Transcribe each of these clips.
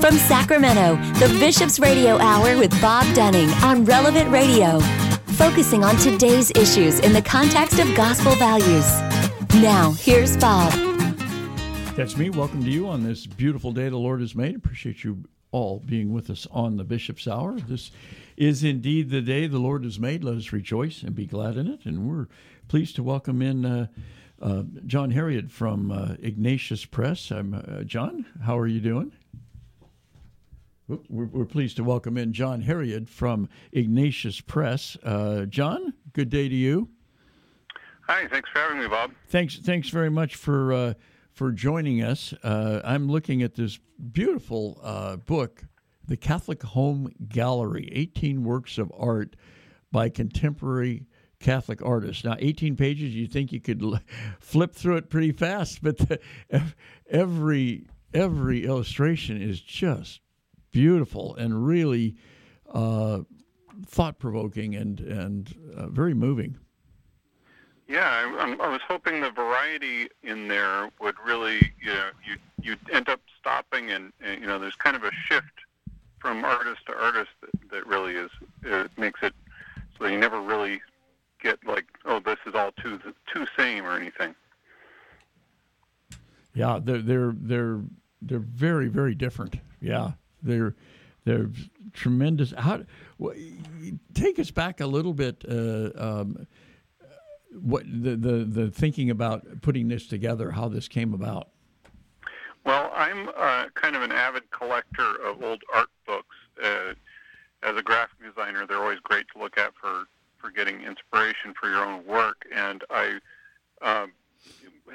From Sacramento, the Bishop's Radio Hour with Bob Dunning on Relevant Radio, focusing on today's issues in the context of gospel values. Now, here's Bob. That's me. Welcome to you on this beautiful day the Lord has made. Appreciate you all being with us on the Bishop's Hour. This is indeed the day the Lord has made. Let us rejoice and be glad in it. And we're pleased to welcome in uh, uh, John Herreid from uh, Ignatius Press. I'm uh, John. How are you doing? We're, pleased to welcome in John Herreid from Ignatius Press. Uh, John, good day to you. Hi, thanks for having me, Bob. Thanks, thanks very much for uh, for joining us. Uh, I'm looking at this beautiful uh, book, The Catholic Home Gallery: 18 Works of Art by Contemporary Catholic artists. Now, 18 pages, you think you could flip through it pretty fast, but the, every every illustration is just beautiful and really uh, thought provoking and and uh, very moving. Yeah, I, I, was hoping the variety in there would really, you know, you you end up stopping and, and you know, there's kind of a shift from artist to artist that, that really is it makes it so you never really get like, oh, this is all too too same or anything. Yeah, they're they're they're they're very very different. Yeah, they're they're tremendous. How take us back a little bit. Uh, um, what the, the the thinking about putting this together, how this came about. Well, I'm uh, kind of an avid collector of old art books. Uh, as a graphic designer, they're always great to look at for for getting inspiration for your own work. And I um,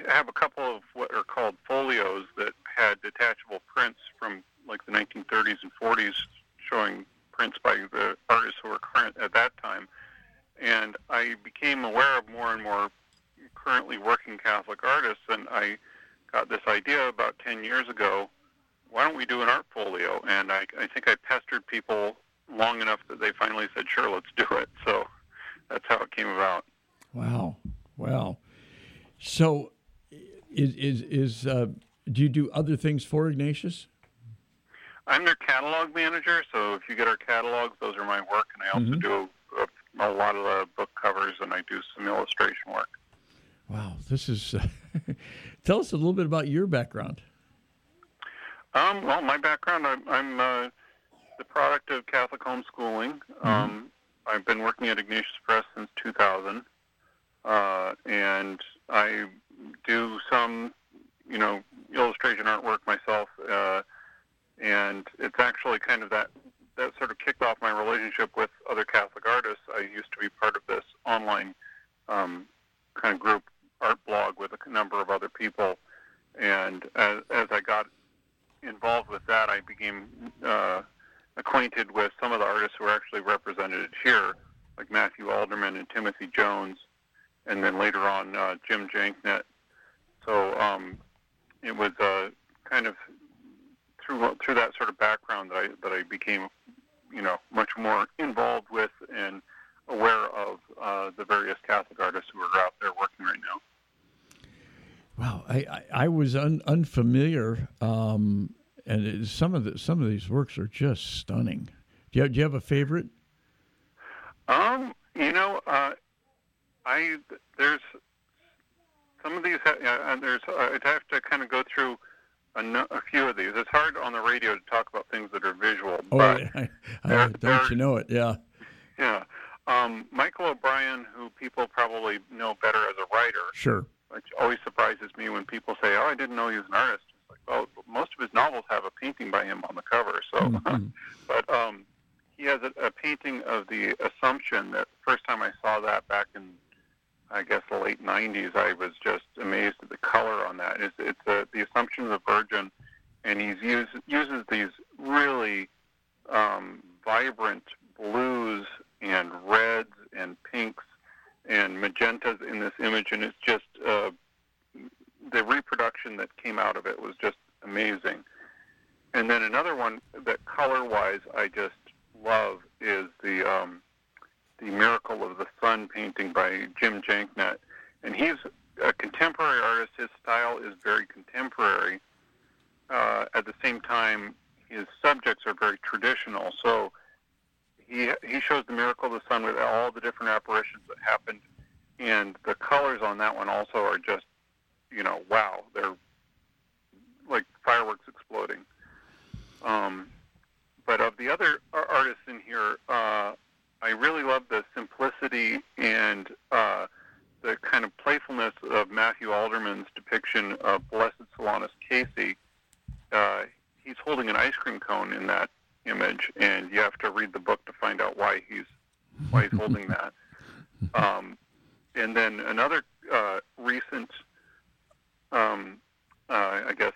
have a couple of what are called folios that had detachable prints from like the 1930s and 40s, showing prints by the artists who were current at that time. And I became aware of more and more currently working Catholic artists, and I got this idea about 10 years ago. Why don't we do an art folio? And I, I think I pestered people long enough that they finally said, "Sure, let's do it." So that's how it came about. Wow, wow. So, is is is uh, do you do other things for Ignatius? I'm their catalog manager, so if you get our catalogs, those are my work, and I also mm-hmm. do a, a, lot of the book covers, and I do some illustration work. Wow, this is. tell us a little bit about your background. Um, well, my background, I'm, I'm uh, the product of Catholic homeschooling. Mm-hmm. Um, I've been working at Ignatius Press since 2000, uh, and I do some, you know, illustration artwork myself. Uh, and it's actually kind of that that sort of kicked off my relationship with other Catholic artists. I used to be part of this online um, kind of group art blog with a number of other people, and as, as I got involved with that, I became uh, acquainted with some of the artists who are actually represented here, like Matthew Alderman and Timothy Jones, and then later on uh, Jim Janknet. So um, it was uh, kind of through through that sort of background that I that I became, you know, much more involved with and aware of uh, the various Catholic artists who are out there working right now. Wow, I, I, I was un, unfamiliar um, and it, some of the some of these works are just stunning. Do you have, do you have a favorite? Um, you know, uh, I there's some of these. Uh, there's I'd have to kind of go through a, no, a, few of these. It's hard on the radio to talk about things that are visual. Oh, but I, I, don't you know it? Yeah. Yeah. Um, Michael O'Brien, who people probably know better as a writer. Sure. Which always surprises me when people say, "Oh, I didn't know he was an artist." Like, well, most of his novels have a painting by him on the cover. So, mm-hmm. but um, he has a, a painting of the Assumption. That first time I saw that back in, I guess, the late '90s, I was just amazed at the color on that. It's, it's a, the Assumption of the Virgin, and he use, uses these really um, vibrant blues and reds and pinks and magentas in this image, and it's just uh, the reproduction that came out of it was just amazing. And then another one that color-wise I just love is the um, the Miracle of the Sun painting by Jim Janknet, and he's a contemporary artist. His style is very contemporary. Uh, at the same time, his subjects are very traditional. So he he shows the miracle of the sun with all the different apparitions that happened, and the colors on that one also are just, you know, wow, they're like fireworks exploding. Um, but of the other artists in here, uh, I really love the simplicity and uh, the kind of playfulness of Matthew Alderman's depiction of Blessed Solanus Casey. Uh, he's holding an ice cream cone in that image, and you have to read the book to find out why he's why he's holding that. Um, and then another uh, recent, um, uh, I guess,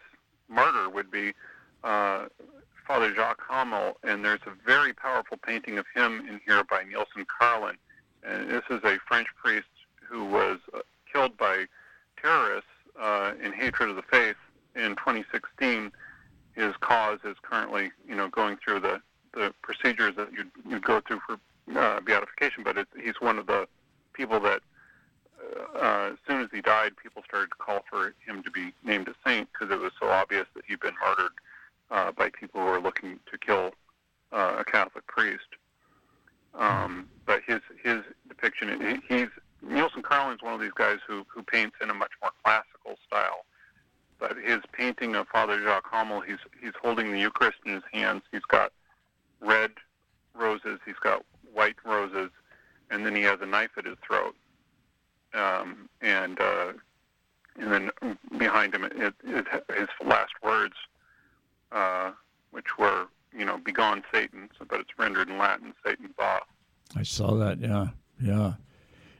martyr would be uh, Father Jacques Hamel, and there's a very powerful painting of him in here by Neilson Carlin. And this is a French priest who was uh, killed by terrorists uh, in hatred of the faith in 2016. His cause is currently, you know, going through the, the procedures that you'd, you'd go through for uh, beatification. But it's, he's one of the people that, uh, as soon as he died, people started to call for him to be named a saint because it was so obvious that he'd been martyred uh, by people who are looking to kill uh, a Catholic priest. Um, but his his depiction, he's Neilson Carlin's one of these guys who who paints in a much more classical style. But his painting of Father Jacques Hamel, he's he's holding the Eucharist in his hands. He's got red roses, he's got white roses, and then he has a knife at his throat. Um, and uh, and then behind him, it, it, his last words uh, which were, you know, begone Satan, but it's rendered in Latin, Satan va. I saw that, yeah, yeah.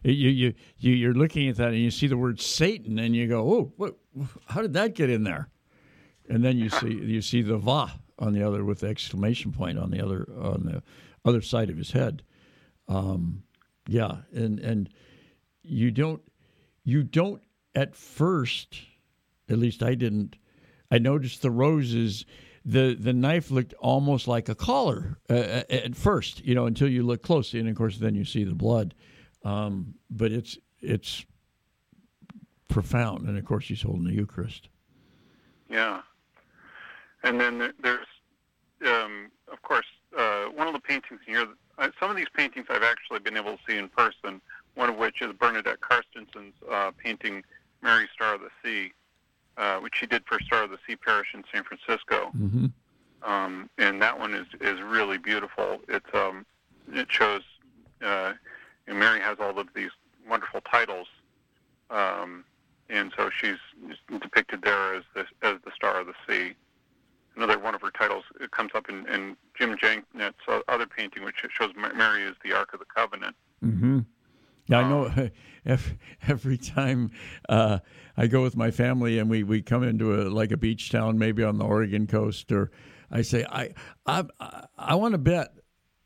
You, you, you, you're looking at that and you see the word Satan and you go, oh, what, how did that get in there? And then you see you see the va on the other with the exclamation point on the other on the other side of his head. Um, yeah, and and you don't you don't at first, at least I didn't I noticed the roses. The, the knife looked almost like a collar uh, at first, you know, until you look closely, and of course, then you see the blood. Um, but it's it's profound, and of course, he's holding the Eucharist. Yeah, and then there's, um, of course, uh, one of the paintings here. Uh, some of these paintings I've actually been able to see in person. One of which is Bernadette Carstensen's uh, painting "Mary Star of the Sea," Uh, which she did for Star of the Sea Parish in San Francisco. Mm-hmm. Um, and that one is is really beautiful. It's um, it shows uh, and Mary has all of these wonderful titles, um, and so she's depicted there as the as the Star of the Sea. Another one of her titles it comes up in, in Jim Jenknett's other painting, which shows Mary as the Ark of the Covenant. Mm-hmm. Yeah, I know. Every, every time uh, I go with my family and we, we come into a like a beach town, maybe on the Oregon coast, or I say I I I want to bet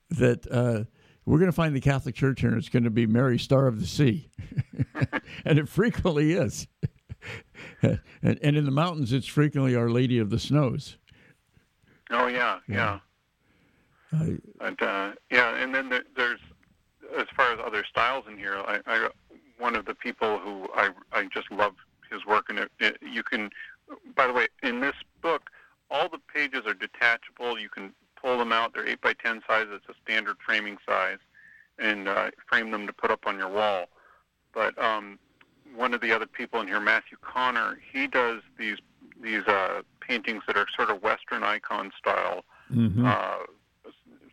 that uh, we're going to find the Catholic Church here, and it's going to be Mary Star of the Sea, and it frequently is. and, and, in the mountains, it's frequently Our Lady of the Snows. Oh yeah, yeah. yeah. I, and uh, yeah, and then there's as far as other styles in here, I, I one of the people who I I just love his work, and it, it, you can. By the way, in this book, all the pages are detachable. You can pull them out. They're eight by ten size. It's a standard framing size, and uh, frame them to put up on your wall. But um, one of the other people in here, Matthew Connor, he does these these uh, paintings that are sort of Western icon style. Mm-hmm. Uh,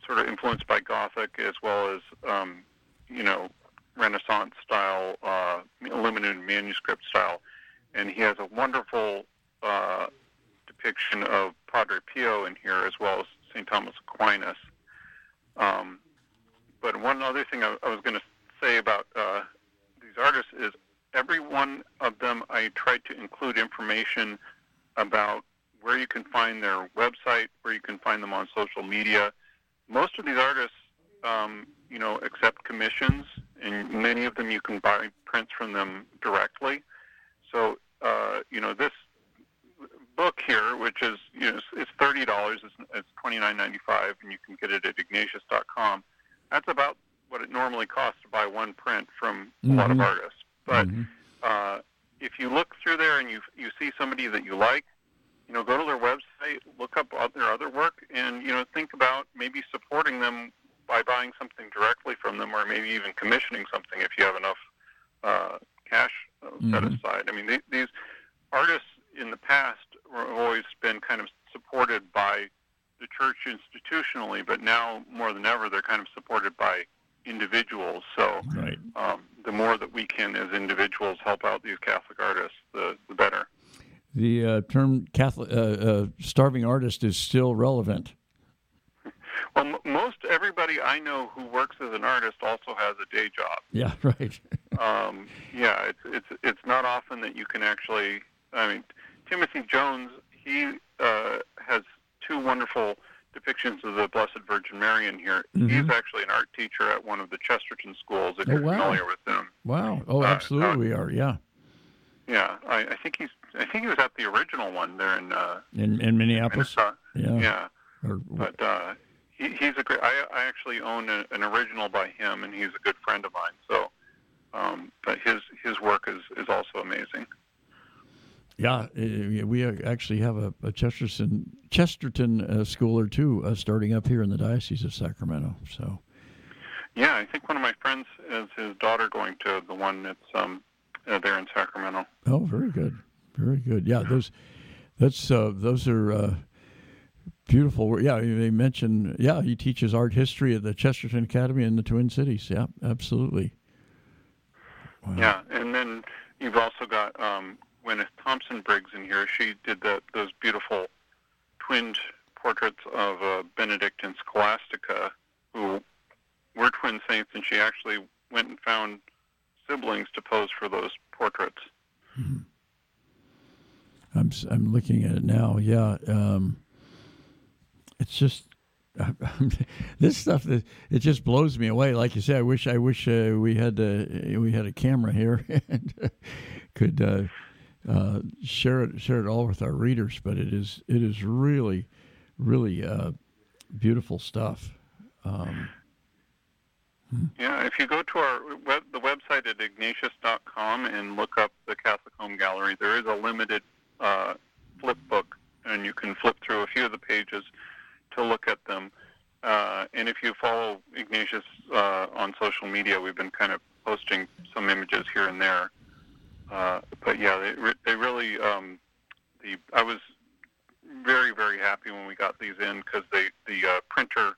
sort of influenced by Gothic as well as um, you know Renaissance style, uh, illuminated manuscript style, and he has a wonderful uh, depiction of Padre Pio in here as well as St. Thomas Aquinas. Um, but one other thing I, I was going to say about uh, these artists is every one of them I tried to include information about where you can find their website, where you can find them on social media, most of these artists, um, you know, accept commissions, and many of them you can buy prints from them directly. So, uh, you know, this book here, which is you know, it's thirty dollars, it's, it's twenty nine ninety five, and you can get it at Ignatius.com. That's about what it normally costs to buy one print from mm-hmm. a lot of mm-hmm. artists. But mm-hmm. uh, if you look through there and you you see somebody that you like, you know, go to their website, look up their other work, and you know, think about maybe supporting them by buying something directly from them, or maybe even commissioning something if you have enough uh, cash mm-hmm. set aside. I mean, they, these artists in the past have always been kind of supported by the church institutionally, but now more than ever, they're kind of supported by individuals. So right. um, the more that we can, as individuals, help out these Catholic artists, the, the better. The uh, term Catholic uh, uh, starving artist is still relevant. Well, m- most everybody I know who works as an artist also has a day job. Yeah, right. um, yeah, it's it's it's not often that you can actually. I mean, Timothy Jones, he uh, has two wonderful depictions of the Blessed Virgin Mary in here. Mm-hmm. He's actually an art teacher at one of the Chesterton schools. If oh, you're wow. familiar with them. Wow! Oh, uh, absolutely, uh, we are. Yeah. Yeah, I, I think he's. I think he was at the original one there in uh, in, in Minneapolis. Yeah. Yeah. Or, but uh, he, he's a great. I, I actually own a, an original by him, and he's a good friend of mine. So, um, but his his work is is also amazing. Yeah, uh, we actually have a, a Chesterton Chesterton uh, school or two uh, starting up here in the Diocese of Sacramento. So, yeah, I think one of my friends is his daughter going to the one that's um, uh, there in Sacramento. Oh, very good, very good. Yeah, those that's uh, those are uh, beautiful. Yeah, they mentioned. Yeah, he teaches art history at the Chesterton Academy in the Twin Cities. Yeah, absolutely. Wow. Yeah, and then you've also got um, Gwyneth Thompson Briggs in here. She did the, those beautiful twinned portraits of uh, Benedict and Scholastica, who were twin saints, and she actually went and found siblings to pose for those portraits. Hmm. I'm I'm looking at it now. Yeah, um, it's just this stuff that it just blows me away. Like you say, I wish I wish uh, we had uh, we had a camera here and could uh, uh, share it share it all with our readers. But it is it is really really uh, beautiful stuff. Um, hmm. yeah, if you go to our web, the website at ignatius.com and look up the Catholic Home Gallery, there is a limited uh, flip book, and you can flip through a few of the pages to look at them. Uh, and if you follow Ignatius uh, on social media, we've been kind of posting some images here and there. Uh, but yeah, they, they really um, the I was very very happy when we got these in because they the uh, printer,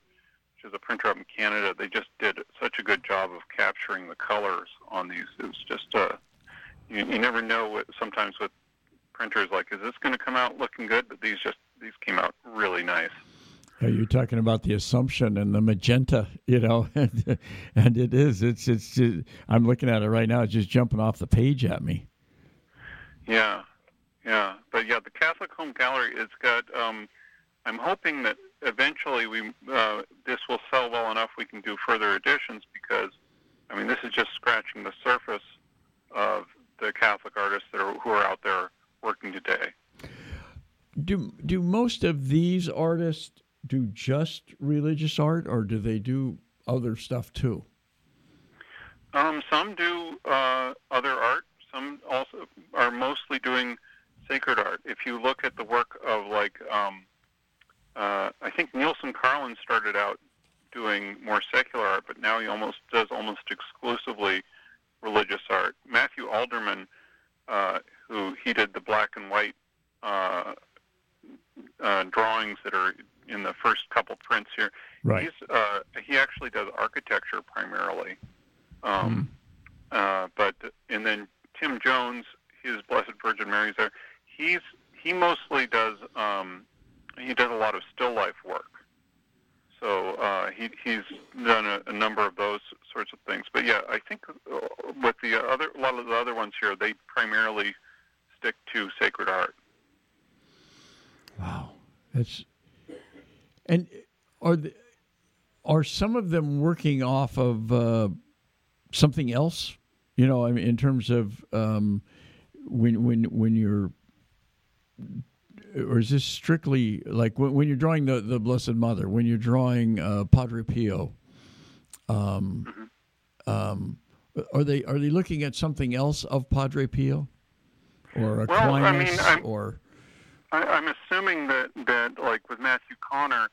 which is a printer up in Canada, they just did such a good job of capturing the colors on these. It was just uh, you, you never know what sometimes with printers like is this going to come out looking good, but these just these came out really nice. You're talking about the Assumption and the magenta, you know, and, and it is. It's it's. Just, I'm looking at it right now. It's just jumping off the page at me. Yeah, yeah, but yeah, the Catholic Home Gallery. It's got. Um, I'm hoping that eventually we uh, this will sell well enough we can do further editions because, I mean, this is just scratching the surface of the Catholic artists that are who are out there working today. Do do most of these artists do just religious art, or do they do other stuff too? Um, some do uh, other art. Some also are mostly doing sacred art. If you look at the work of like, um, uh, I think Neilson Carlin started out doing more secular art, but now he almost does almost exclusively religious art. Matthew Alderman, uh, who he did the black and white uh, uh, drawings that are in the first couple prints here. Right. He's, uh, he actually does architecture primarily. Um, mm. uh, but and then Tim Jones, his Blessed Virgin Mary's there. He's he mostly does um, he does a lot of still life work. So uh, he he's done a, a number of those sorts of things. But yeah, I think uh, with the other a lot of the other ones here, they primarily stick to sacred art. Wow, it's and are the, are some of them working off of uh, something else? You know, I mean, in terms of um, when when when you're, or is this strictly like when, when you're drawing the the Blessed Mother, when you're drawing uh, Padre Pio? Um, um, are they are they looking at something else of Padre Pio, or Aquinas, well, I mean, or? I, I'm assuming that that like with Matthew Connor,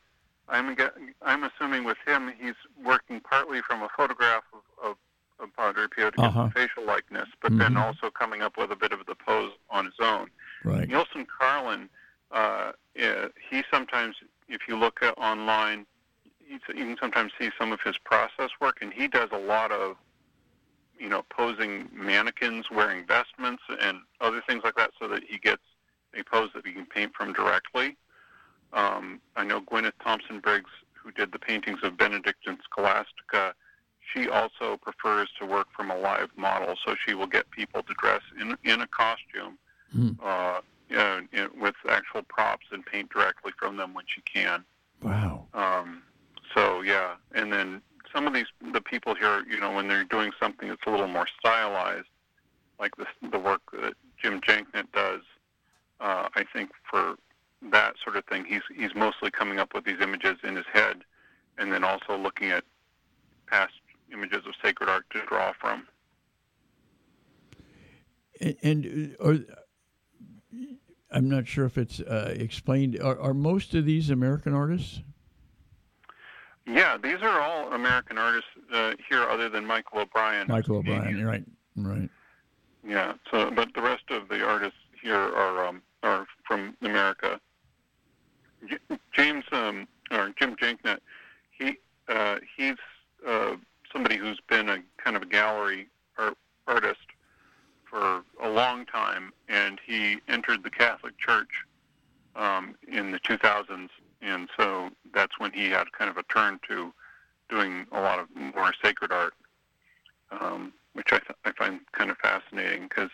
I'm I'm assuming with him he's working partly from a photograph of, of, of Padre Pio to get Uh-huh. the facial likeness, but then Mhm. also coming up with a bit of the pose on his own. Right. Neilson Carlin, uh, eh, he sometimes, if you look at online, you can sometimes see some of his process work, and he does a lot of, you know, posing mannequins, wearing vestments, and other things like that, so that he gets a pose that he can paint from directly. Um, I know Gwyneth Thompson Briggs, who did the paintings of Benedict and Scholastica, she also prefers to work from a live model, so she will get people to dress in in a costume Hmm. uh, you know, you with actual props and paint directly from them when she can. Wow. Um, so yeah, and then some of these the people here, you know, when they're doing something that's a little more stylized, like the the work that Jim Janknett does, uh, I think for that sort of thing, he's he's mostly coming up with these images in his head, and then also looking at past images of sacred art to draw from. And, and uh, are, I'm not sure if it's uh, explained. Are, are most of these American artists? Yeah, these are all American artists uh, here, other than Michael O'Brien. Michael O'Brien, right? Right. Yeah. So, but the rest of the artists here are um, are from America. James um, or Jim Janknett, he uh, he's uh, somebody who's been a kind of a gallery art, artist for a long time, and he entered the Catholic Church um, in the 2000s, and so that's when he had kind of a turn to doing a lot of more sacred art, um, which I, th- I find kind of fascinating because,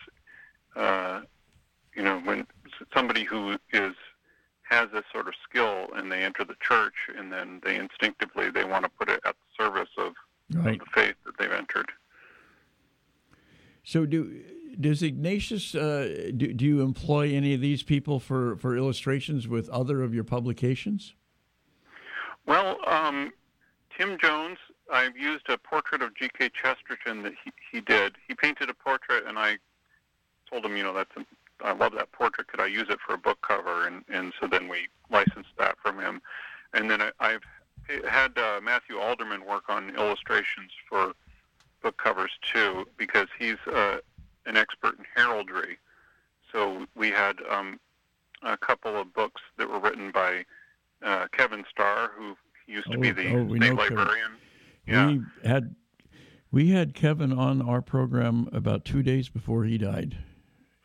uh, you know, when somebody who is has this sort of skill and they enter the church and then they instinctively they want to put it at the service of, Right. of the faith that they've entered. So do does Ignatius uh, do, do you employ any of these people for, for illustrations with other of your publications? Well, um, Tim Jones, I've used a portrait of G.K. Chesterton that he, he did. He painted a portrait, and I told him, you know, that's a, I love that portrait. Could I use it for a book cover? And and so then we licensed that from him. And then I, I've had uh, Matthew Alderman work on illustrations for book covers too, because he's uh, an expert in heraldry. So we had um, a couple of books that were written by uh, Kevin Starr, who used to be Oh, the oh, state librarian. Yeah. We had we had Kevin on our program about two days before he died,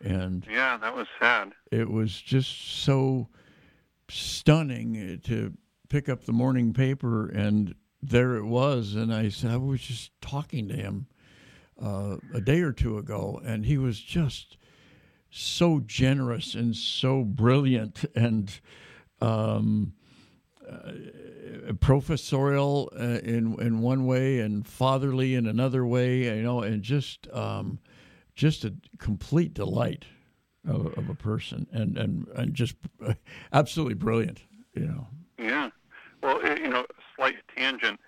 and Yeah, that was sad. it was just so stunning to pick up the morning paper and there it was and i said i was just talking to him uh, a day or two ago and he was just so generous and so brilliant and um, uh, professorial uh, in in one way and fatherly in another way you know and just um, just a complete delight of, of a person and, and, and just absolutely brilliant, you know. Yeah. Well, it, you know, slight tangent.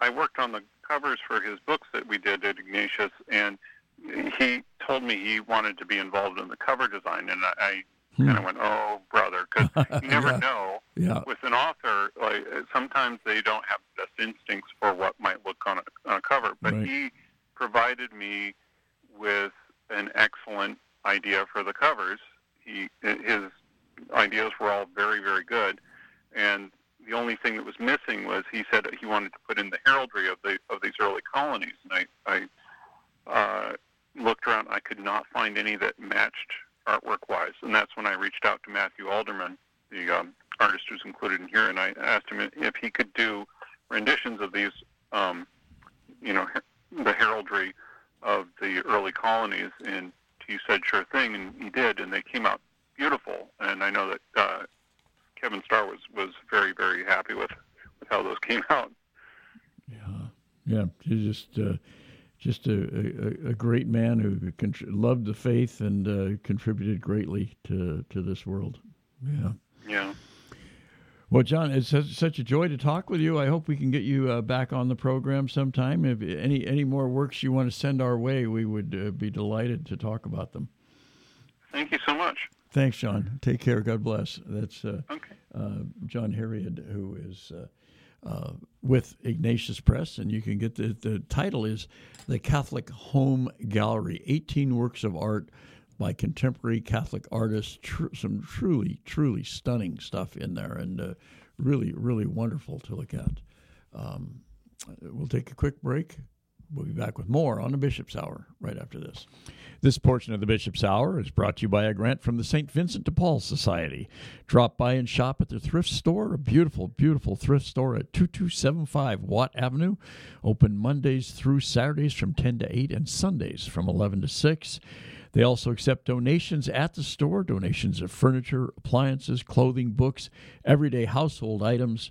I worked on the covers for his books that we did at Ignatius, and he told me he wanted to be involved in the cover design, and I, I hmm. kind of went, "Oh, brother," because you never Yeah. know. Yeah. With an author, like sometimes they don't have the best instincts for what might look on a, on a cover, but Right. he provided me with an excellent idea for the covers. He his ideas were all very very good, and the only thing that was missing was he said he wanted to put in the heraldry of the of these early colonies, and I I uh, looked around. I could not find any that matched artwork wise, and that's when I reached out to Matthew Alderman, the um, artist who's included in here, and I asked him if he could do renditions of these, um, you know, the heraldry of the early colonies, and he said sure thing, and he did, and they came out beautiful. And I know that uh, Kevin Starr was was very very happy with with how those came out. Yeah. Yeah. He's just, uh, just a, a, a great man who contr- loved the faith and uh, contributed greatly to, to this world. Yeah. Yeah. Well, John, it's such, such a joy to talk with you. I hope we can get you uh, back on the program sometime. If any any more works you want to send our way, we would uh, be delighted to talk about them. Thank you so much. Thanks, John. Take care. God bless. That's uh, okay. uh, John Herreid, who is uh, uh, with Ignatius Press, and you can get the, the title is The Catholic Home Gallery 18 Works of Art by Contemporary Catholic Artists. Tr- some truly, truly stunning stuff in there, and uh, really, really wonderful to look at. Um, we'll take a quick break. We'll be back with more on the Bishop's Hour right after this. This portion of the Bishop's Hour is brought to you by a grant from the St. Vincent de Paul Society. Drop by and shop at their thrift store, a beautiful, beautiful thrift store at 2275 Watt Avenue. Open Mondays through Saturdays from 10 to 8 and Sundays from 11 to 6. They also accept donations at the store donations of furniture, appliances, clothing, books, everyday household items.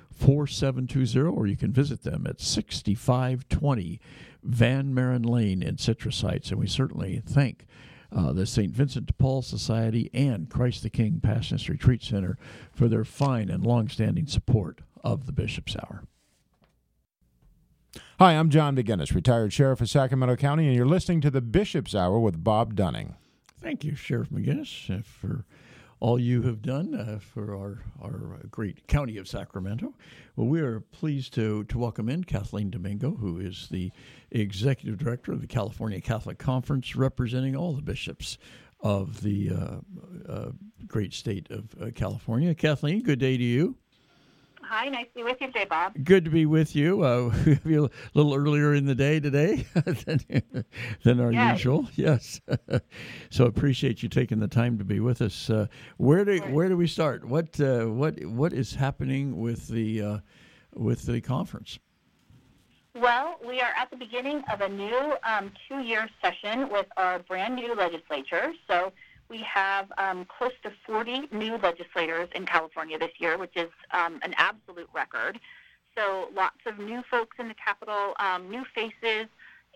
4720, or you can visit them at 6520 Van Maren Lane in Citrus Heights. And we certainly thank uh, the St. Vincent de Paul Society and Christ the King Passionist Retreat Center for their fine and long-standing support of the Bishop's Hour. Hi, I'm John McGinness, retired sheriff of Sacramento County, and you're listening to the Bishop's Hour with Bob Dunning. Thank you, Sheriff McGinness, uh, for all you have done uh, for our, our great county of Sacramento. Well, we are pleased to, to welcome in Kathleen Domingo, who is the executive director of the California Catholic Conference, representing all the bishops of the uh, uh, great state of uh, California. Kathleen, good day to you. Hi, nice to be with you today, Bob. Good to be with you. Uh, a little earlier in the day today than, than our yes. usual. Yes. so appreciate you taking the time to be with us. Uh, where do where do we start? What uh, what what is happening with the uh, with the conference? Well, we are at the beginning of a new um, two-year session with our brand new legislature. So we have um, close to 40 new legislators in California this year, which is um, an absolute record. So lots of new folks in the Capitol, um, new faces,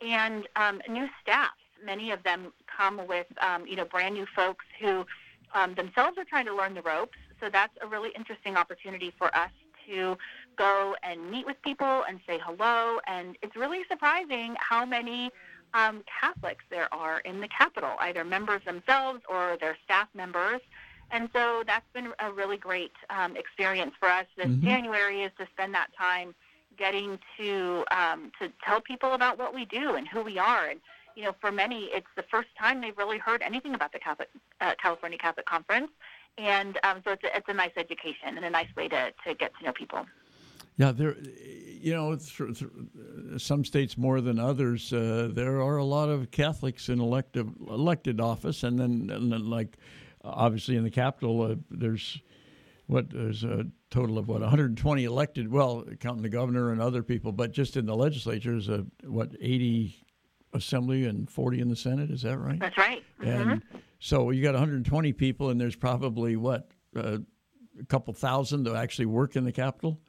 and um, new staff. Many of them come with, um, you know, brand new folks who um, themselves are trying to learn the ropes. So that's a really interesting opportunity for us to go and meet with people and say hello. And it's really surprising how many um, Catholics there are in the Capitol, either members themselves or their staff members. And so that's been a really great um, experience for us this mm-hmm. January is to spend that time getting to um, to tell people about what we do and who we are. And you know, for many, it's the first time they've really heard anything about the Catholic, uh, California Catholic Conference. And um, so it's a, it's a nice education and a nice way to, to get to know people. Yeah, there, you know, some states more than others. Uh, there are a lot of Catholics in elective elected office, and then, and then like obviously in the capital, uh, there's what there's a total of what 120 elected. Well, counting the governor and other people, but just in the legislature is a what 80 assembly and 40 in the Senate. Is that right? That's right. Mm-hmm. And so you got 120 people, and there's probably what uh, a couple thousand that actually work in the Capitol.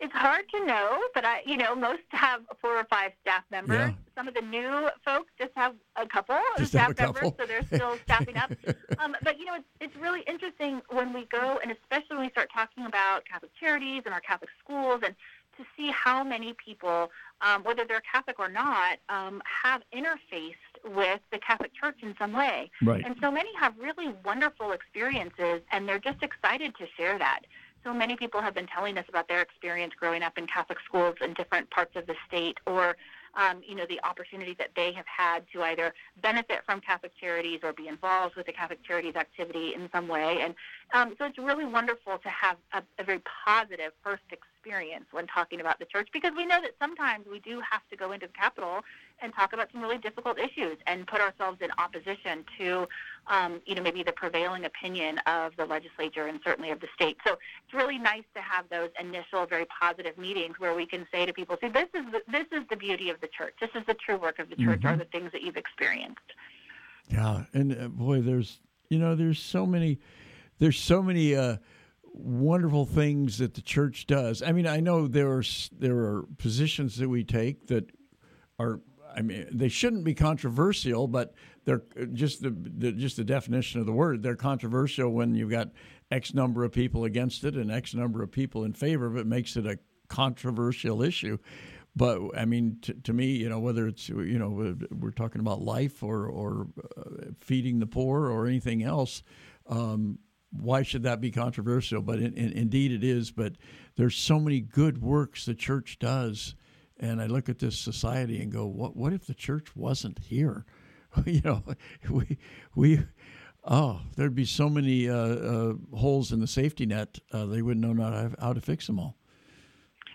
It's hard to know, but I, you know, most have four or five staff members. Yeah. Some of the new folks just have a couple just staff a couple. members, so they're still staffing up. Um, but you know, it's it's really interesting when we go, and especially when we start talking about Catholic charities and our Catholic schools, and to see how many people, um, whether they're Catholic or not, um, have interfaced with the Catholic Church in some way. Right. And so many have really wonderful experiences, and they're just excited to share that. So many people have been telling us about their experience growing up in Catholic schools in different parts of the state, or um, you know, the opportunity that they have had to either benefit from Catholic Charities or be involved with the Catholic Charities activity in some way. And um, so it's really wonderful to have a, a very positive first experience when talking about the church because we know that sometimes we do have to go into the Capitol and talk about some really difficult issues and put ourselves in opposition to, um, you know, maybe the prevailing opinion of the legislature and certainly of the state. So it's really nice to have those initial, very positive meetings where we can say to people, "See, this is the, this is the beauty of the church. This is the true work of the church. Mm-hmm. Are the things that you've experienced." Yeah, and uh, boy, there's you know, there's so many, there's so many. Uh, wonderful things that the church does. I mean, I know there are there are positions that we take that are I mean, they shouldn't be controversial, but they're just the, the, just the definition of the word. They're controversial when you've got X number of people against it and X number of people in favor of it. Makes it a controversial issue. But I mean, to, to me, you know, whether it's you know we're talking about life or or uh, feeding the poor or anything else, um, why should that be controversial? But in, in, indeed, it is. But there's so many good works the church does and I look at this society and go, what what if the church wasn't here? you know, we we oh, there'd be so many uh, uh, holes in the safety net. Uh, they wouldn't know how to, how to fix them all.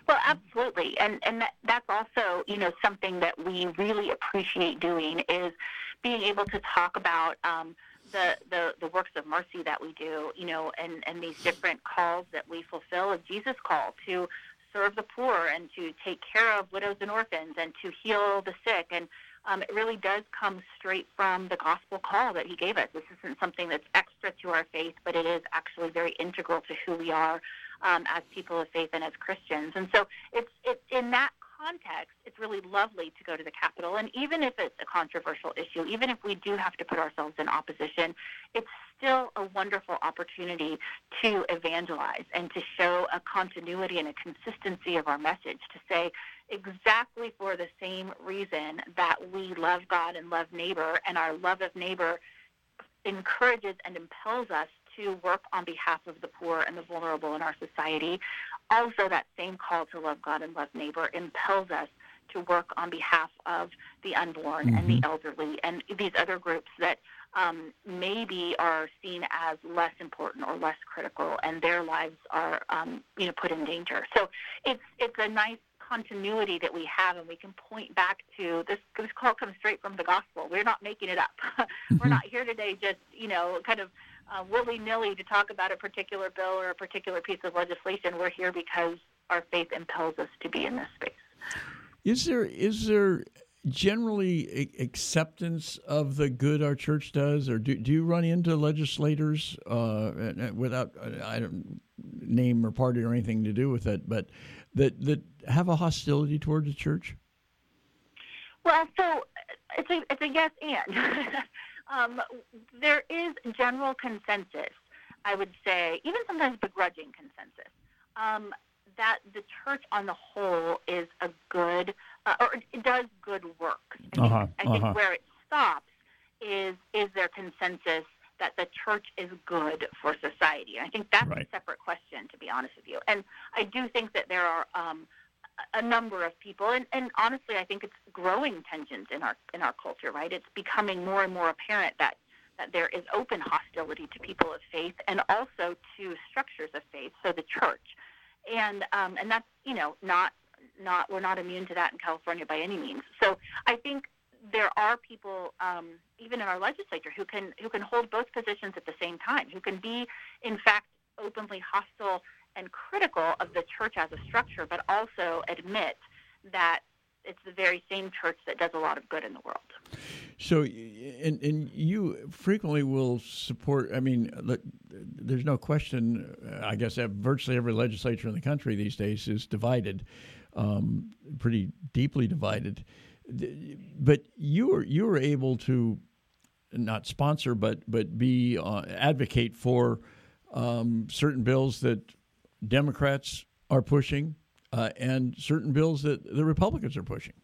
Well, absolutely, and and that, that's also you know something that we really appreciate doing is being able to talk about. Um, the, the, the works of mercy that we do, you know, and, and these different calls that we fulfill of Jesus' call to serve the poor and to take care of widows and orphans and to heal the sick. And um, it really does come straight from the gospel call that he gave us. This isn't something that's extra to our faith, but it is actually very integral to who we are um, as people of faith and as Christians. And so it's, it's in that context, it's really lovely to go to the Capitol. And even if it's a controversial issue, even if we do have to put ourselves in opposition, it's still a wonderful opportunity to evangelize and to show a continuity and a consistency of our message, to say exactly for the same reason that we love God and love neighbor, and our love of neighbor encourages and impels us to work on behalf of the poor and the vulnerable in our society. Also, that same call to love God and love neighbor impels us to work on behalf of the unborn mm-hmm. and the mm-hmm. elderly and these other groups that um, maybe are seen as less important or less critical, and their lives are um, you know put in danger. So it's it's a nice continuity that we have, and we can point back to this. This call comes straight from the gospel. We're not making it up. mm-hmm. We're not here today just you know kind of uh, willy nilly to talk about a particular bill or a particular piece of legislation. We're here because our faith impels us to be in this space. Is there is there generally acceptance of the good our church does, or do, do you run into legislators uh, without I don't name or party or anything to do with it, but that that have a hostility toward the church? Well, so it's a it's a yes and. um, there is general consensus, I would say, even sometimes begrudging consensus, um, that the church on the whole is a good uh, or it does good work. I, uh-huh, think, I uh-huh. where it stops is is there consensus that the church is good for society. And I think that's right. a separate question, to be honest with you. And I do think that there are um, a number of people, and, and honestly, I think it's growing tensions in our in our culture. Right? It's becoming more and more apparent that that there is open hostility to people of faith and also to structures of faith, so the church. And um, and that's you know not not we're not immune to that in California by any means. So I think there are people, um, even in our legislature, who can who can hold both positions at the same time, who can be, in fact, openly hostile and critical of the church as a structure, but also admit that it's the very same church that does a lot of good in the world. So, and, and you frequently will support. I mean, there's no question. I guess that virtually every legislature in the country these days is divided um, pretty deeply divided. But you were you were able to not sponsor, but but be uh, advocate for um, certain bills that Democrats are pushing uh, and certain bills that the Republicans are pushing.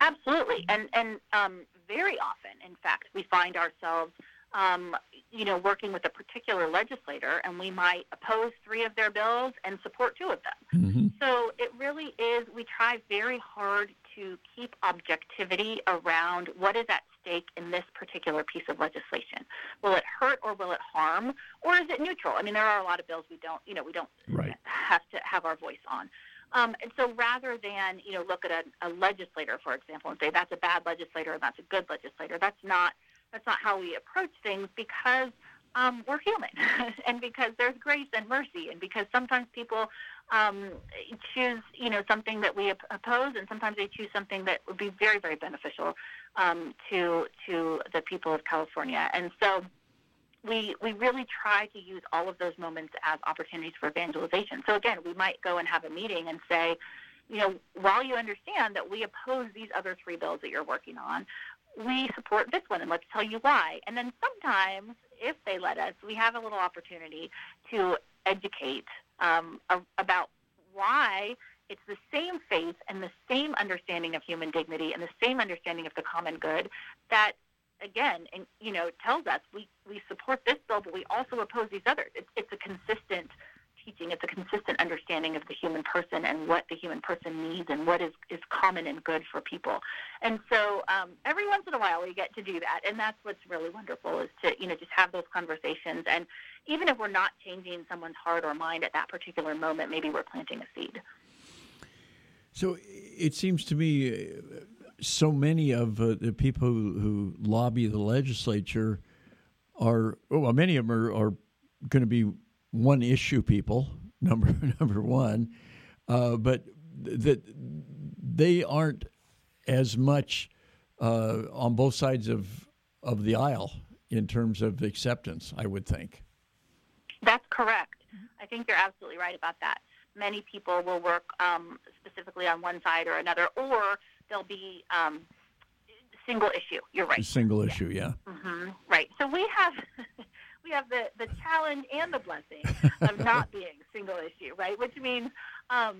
Absolutely, and and um, very often, in fact, we find ourselves, um, you know, working with a particular legislator, and we might oppose three of their bills and support two of them. Mm-hmm. So it really is. We try very hard to keep objectivity around what is at stake in this particular piece of legislation. Will it hurt or will it harm, or is it neutral? I mean, there are a lot of bills we don't, you know, we don't right. have to have our voice on. Um, and so rather than, you know, look at a, a legislator, for example, and say that's a bad legislator and that's a good legislator, that's not that's not how we approach things because um, we're human and because there's grace and mercy and because sometimes people um, choose, you know, something that we oppose and sometimes they choose something that would be very, very beneficial um, to to the people of California. And so we we really try to use all of those moments as opportunities for evangelization. So again, we might go and have a meeting and say, you know, while you understand that we oppose these other three bills that you're working on, we support this one and let's tell you why. And then sometimes, if they let us, we have a little opportunity to educate um, about why it's the same faith and the same understanding of human dignity and the same understanding of the common good that again, and you know, tells us we, we support this bill, but we also oppose these others. It's, it's a consistent teaching. It's a consistent understanding of the human person and what the human person needs and what is, is common and good for people. And so um, every once in a while we get to do that, and that's what's really wonderful is to you know just have those conversations. And even if we're not changing someone's heart or mind at that particular moment, maybe we're planting a seed. So it seems to me so many of uh, the people who, who, lobby the legislature are oh, well, many of them are, are going to be one issue people. Number number one, uh, but that they aren't as much uh, on both sides of of the aisle in terms of acceptance. I would think. I think you're absolutely right about that. Many people will work um, specifically on one side or another, or they'll be um, single issue. You're right. Single issue, yeah. Mm-hmm. Right. So we have we have the the challenge and the blessing of not being single issue, right? Which means um,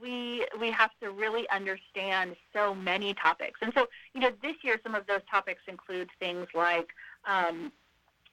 we we have to really understand so many topics. And so, you know, this year some of those topics include things like um,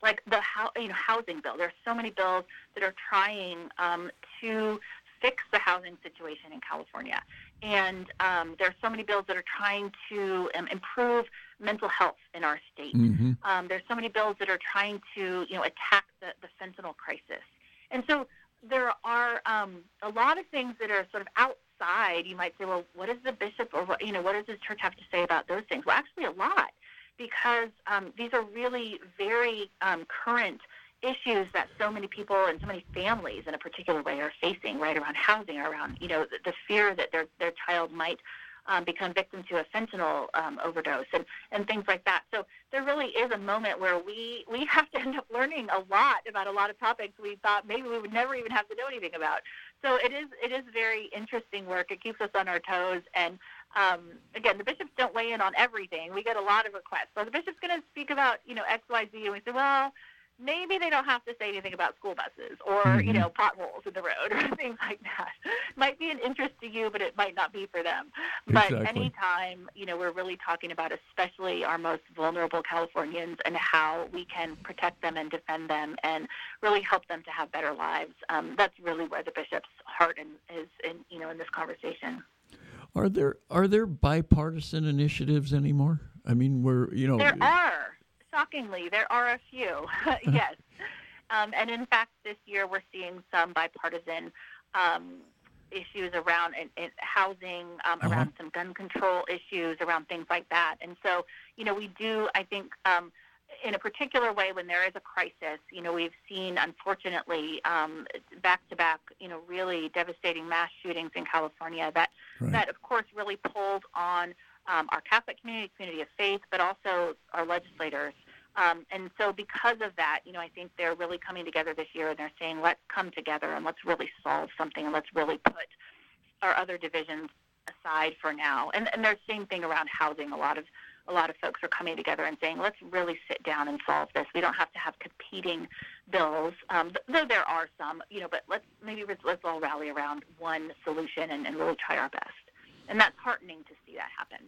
like the you know housing bill. There are so many bills that are trying um, to fix the housing situation in California. And um, there are so many bills that are trying to um, improve mental health in our state. Mm-hmm. Um, there's so many bills that are trying to, you know, attack the, the fentanyl crisis. And so there are um, a lot of things that are sort of outside. You might say, well, what does the bishop or what, you know, what does the church have to say about those things? Well, actually, a lot, because um, these are really very um, current issues that so many people and so many families in a particular way are facing right around housing around you know the, the fear that their their child might um, become victim to a fentanyl um, overdose and, and things like that. So there really is a moment where we, we have to end up learning a lot about a lot of topics we thought maybe we would never even have to know anything about. So it is it is very interesting work. It keeps us on our toes. And um, again, the bishops don't weigh in on everything. We get a lot of requests. So the bishop's going to speak about you know X Y Z, and we say, well maybe they don't have to say anything about school buses or mm-hmm. you know potholes in the road or things like that might be an interest to you but it might not be for them exactly. but anytime you know we're really talking about especially our most vulnerable californians and how we can protect them and defend them and really help them to have better lives um, that's really where the bishop's heart in, is in you know in this conversation are there are there bipartisan initiatives anymore i mean we're you know there are shockingly, there are a few. yes. Um, and in fact, this year we're seeing some bipartisan um, issues around in, in housing, um, uh-huh. around some gun control issues, around things like that. And so, you know, we do, I think, um, in a particular way, when there is a crisis, you know, we've seen, unfortunately, back to back, you know, really devastating mass shootings in California. That right. that, of course, really pulled on um, our Catholic community, community of faith, but also our legislators. Um, and so, because of that, you know, I think they're really coming together this year, and they're saying, let's come together and let's really solve something, and let's really put our other divisions aside for now. And, and there's the same thing around housing. A lot of a lot of folks are coming together and saying, let's really sit down and solve this. We don't have to have competing bills. Um, though there are some, you know, but let's maybe let's, let's all rally around one solution and, and really try our best. And that's heartening to see that happen.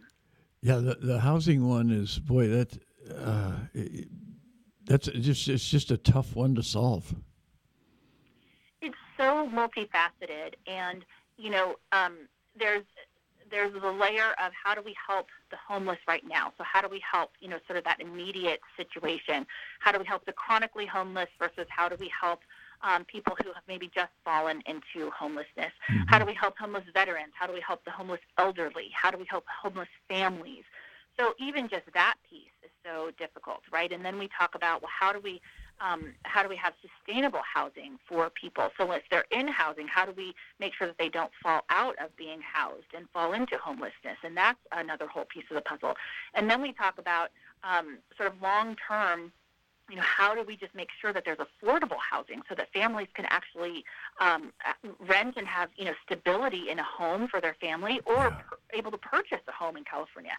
Yeah, the, the housing one is boy that uh, it, that's just it's just a tough one to solve. It's so multifaceted, and you know, um, there's there's the layer of how do we help the homeless right now? So how do we help, you know, sort of that immediate situation? How do we help the chronically homeless versus how do we help um, people who have maybe just fallen into homelessness? Mm-hmm. How do we help homeless veterans? How do we help the homeless elderly? How do we help homeless families? So even just that piece is so difficult, right? And then we talk about well, how do we um, how do we have sustainable housing for people? So if they're in housing, how do we make sure that they don't fall out of being housed and fall into homelessness? And that's another whole piece of the puzzle. And then we talk about um, sort of long term you know, how do we just make sure that there's affordable housing so that families can actually um, rent and have, you know, stability in a home for their family or yeah. able to purchase a home in California?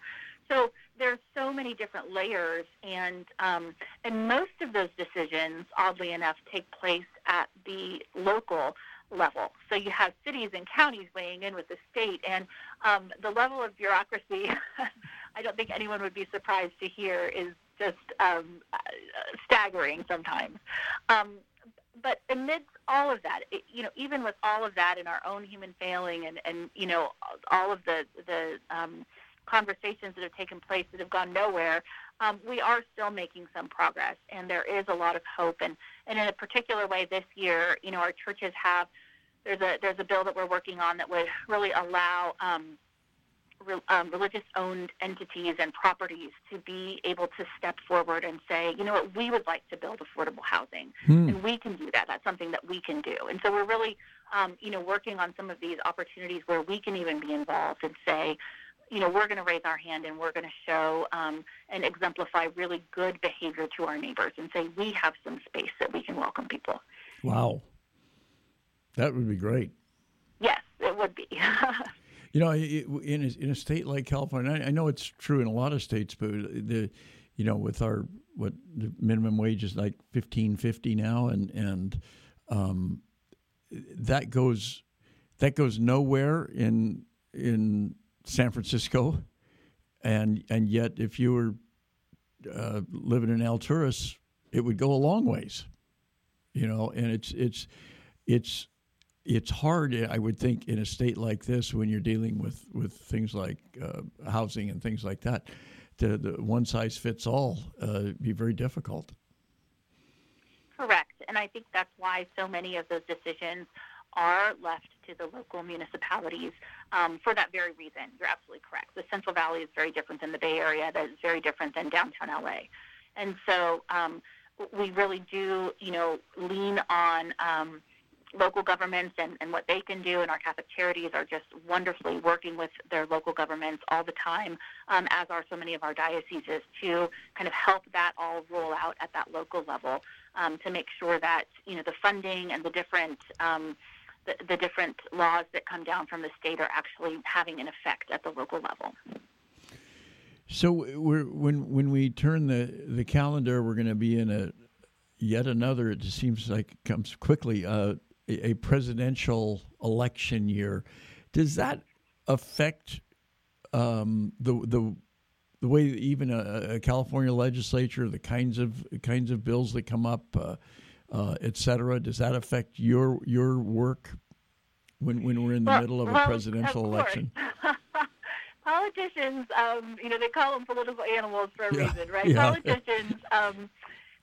So there's so many different layers, and um, and most of those decisions, oddly enough, take place at the local level. So you have cities and counties weighing in with the state, and um, the level of bureaucracy. I don't think anyone would be surprised to hear is just um, staggering sometimes. Um, but amidst all of that, it, you know, even with all of that and our own human failing, and and you know, all of the the um, conversations that have taken place that have gone nowhere, um, we are still making some progress, and there is a lot of hope. And, and in a particular way, this year, you know, our churches have there's a there's a bill that we're working on that would really allow um, re, um, religious-owned entities and properties to be able to step forward and say, you know what, we would like to build affordable housing, hmm. and we can do that. That's something that we can do. And so we're really, um, you know, working on some of these opportunities where we can even be involved and say, you know, we're going to raise our hand and we're going to show um, and exemplify really good behavior to our neighbors and say we have some space that we can welcome people. Wow. That would be great. Yes, it would be. you know, in a, in a state like California, I know it's true in a lot of states, but the, you know, with our what the minimum wage is like fifteen fifty now, and and um, that goes that goes nowhere in in San Francisco, and and yet if you were uh, living in Alturas, it would go a long ways, you know. And it's it's it's it's hard, I would think, in a state like this when you're dealing with with things like uh, housing and things like that. To the one size fits all uh, be very difficult. Correct, and I think that's why so many of those decisions are left to the local municipalities um, for that very reason. You're absolutely correct. The Central Valley is very different than the Bay Area. That is very different than downtown LA, and so um, we really do, you know, lean on. Um, local governments and, and what they can do, and our Catholic charities are just wonderfully working with their local governments all the time, um, as are so many of our dioceses, to kind of help that all roll out at that local level um, to make sure that you know the funding and the different um, the, the different laws that come down from the state are actually having an effect at the local level. So when when we turn the the calendar, we're going to be in a yet another. It seems like comes quickly uh, a, a, presidential election year. Does that affect um, the the the way even a, a, California legislature, the kinds of kinds of bills that come up? Uh, uh, et cetera. Does that affect your your work when when we're in the well, middle of a well, presidential of election? Politicians, um, you know, they call them political animals for a yeah. reason, right? Yeah. Politicians, um,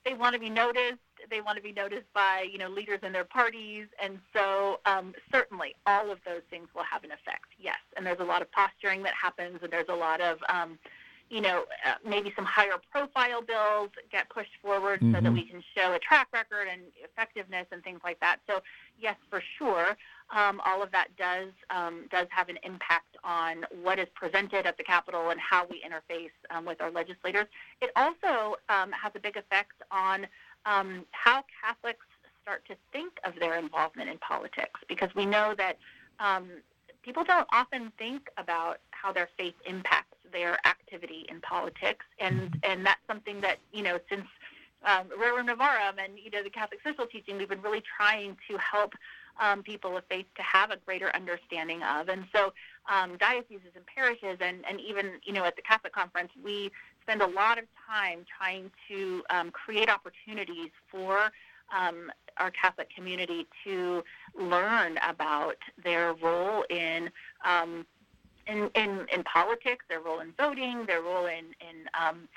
they want to be noticed. They want to be noticed by you know leaders in their parties, and so um, certainly all of those things will have an effect. Yes, and there's a lot of posturing that happens, and there's a lot of um, you know, uh, maybe some higher profile bills get pushed forward mm-hmm. so that mm-hmm. we can show a track record and effectiveness and things like that. So, yes, for sure, um, all of that does um, does have an impact on what is presented at the Capitol and how we interface um, with our legislators. It also um, has a big effect on um, how Catholics start to think of their involvement in politics, because we know that um, people don't often think about how their faith impacts their activity in politics, and and that's something that you know since um, Novarum and you know the Catholic social teaching, we've been really trying to help um, people of faith to have a greater understanding of. And so, um, dioceses and parishes, and, and even you know at the Catholic Conference, we spend a lot of time trying to um, create opportunities for um, our Catholic community to learn about their role in. Um, in, in, in politics, their role in voting, their role in, in um,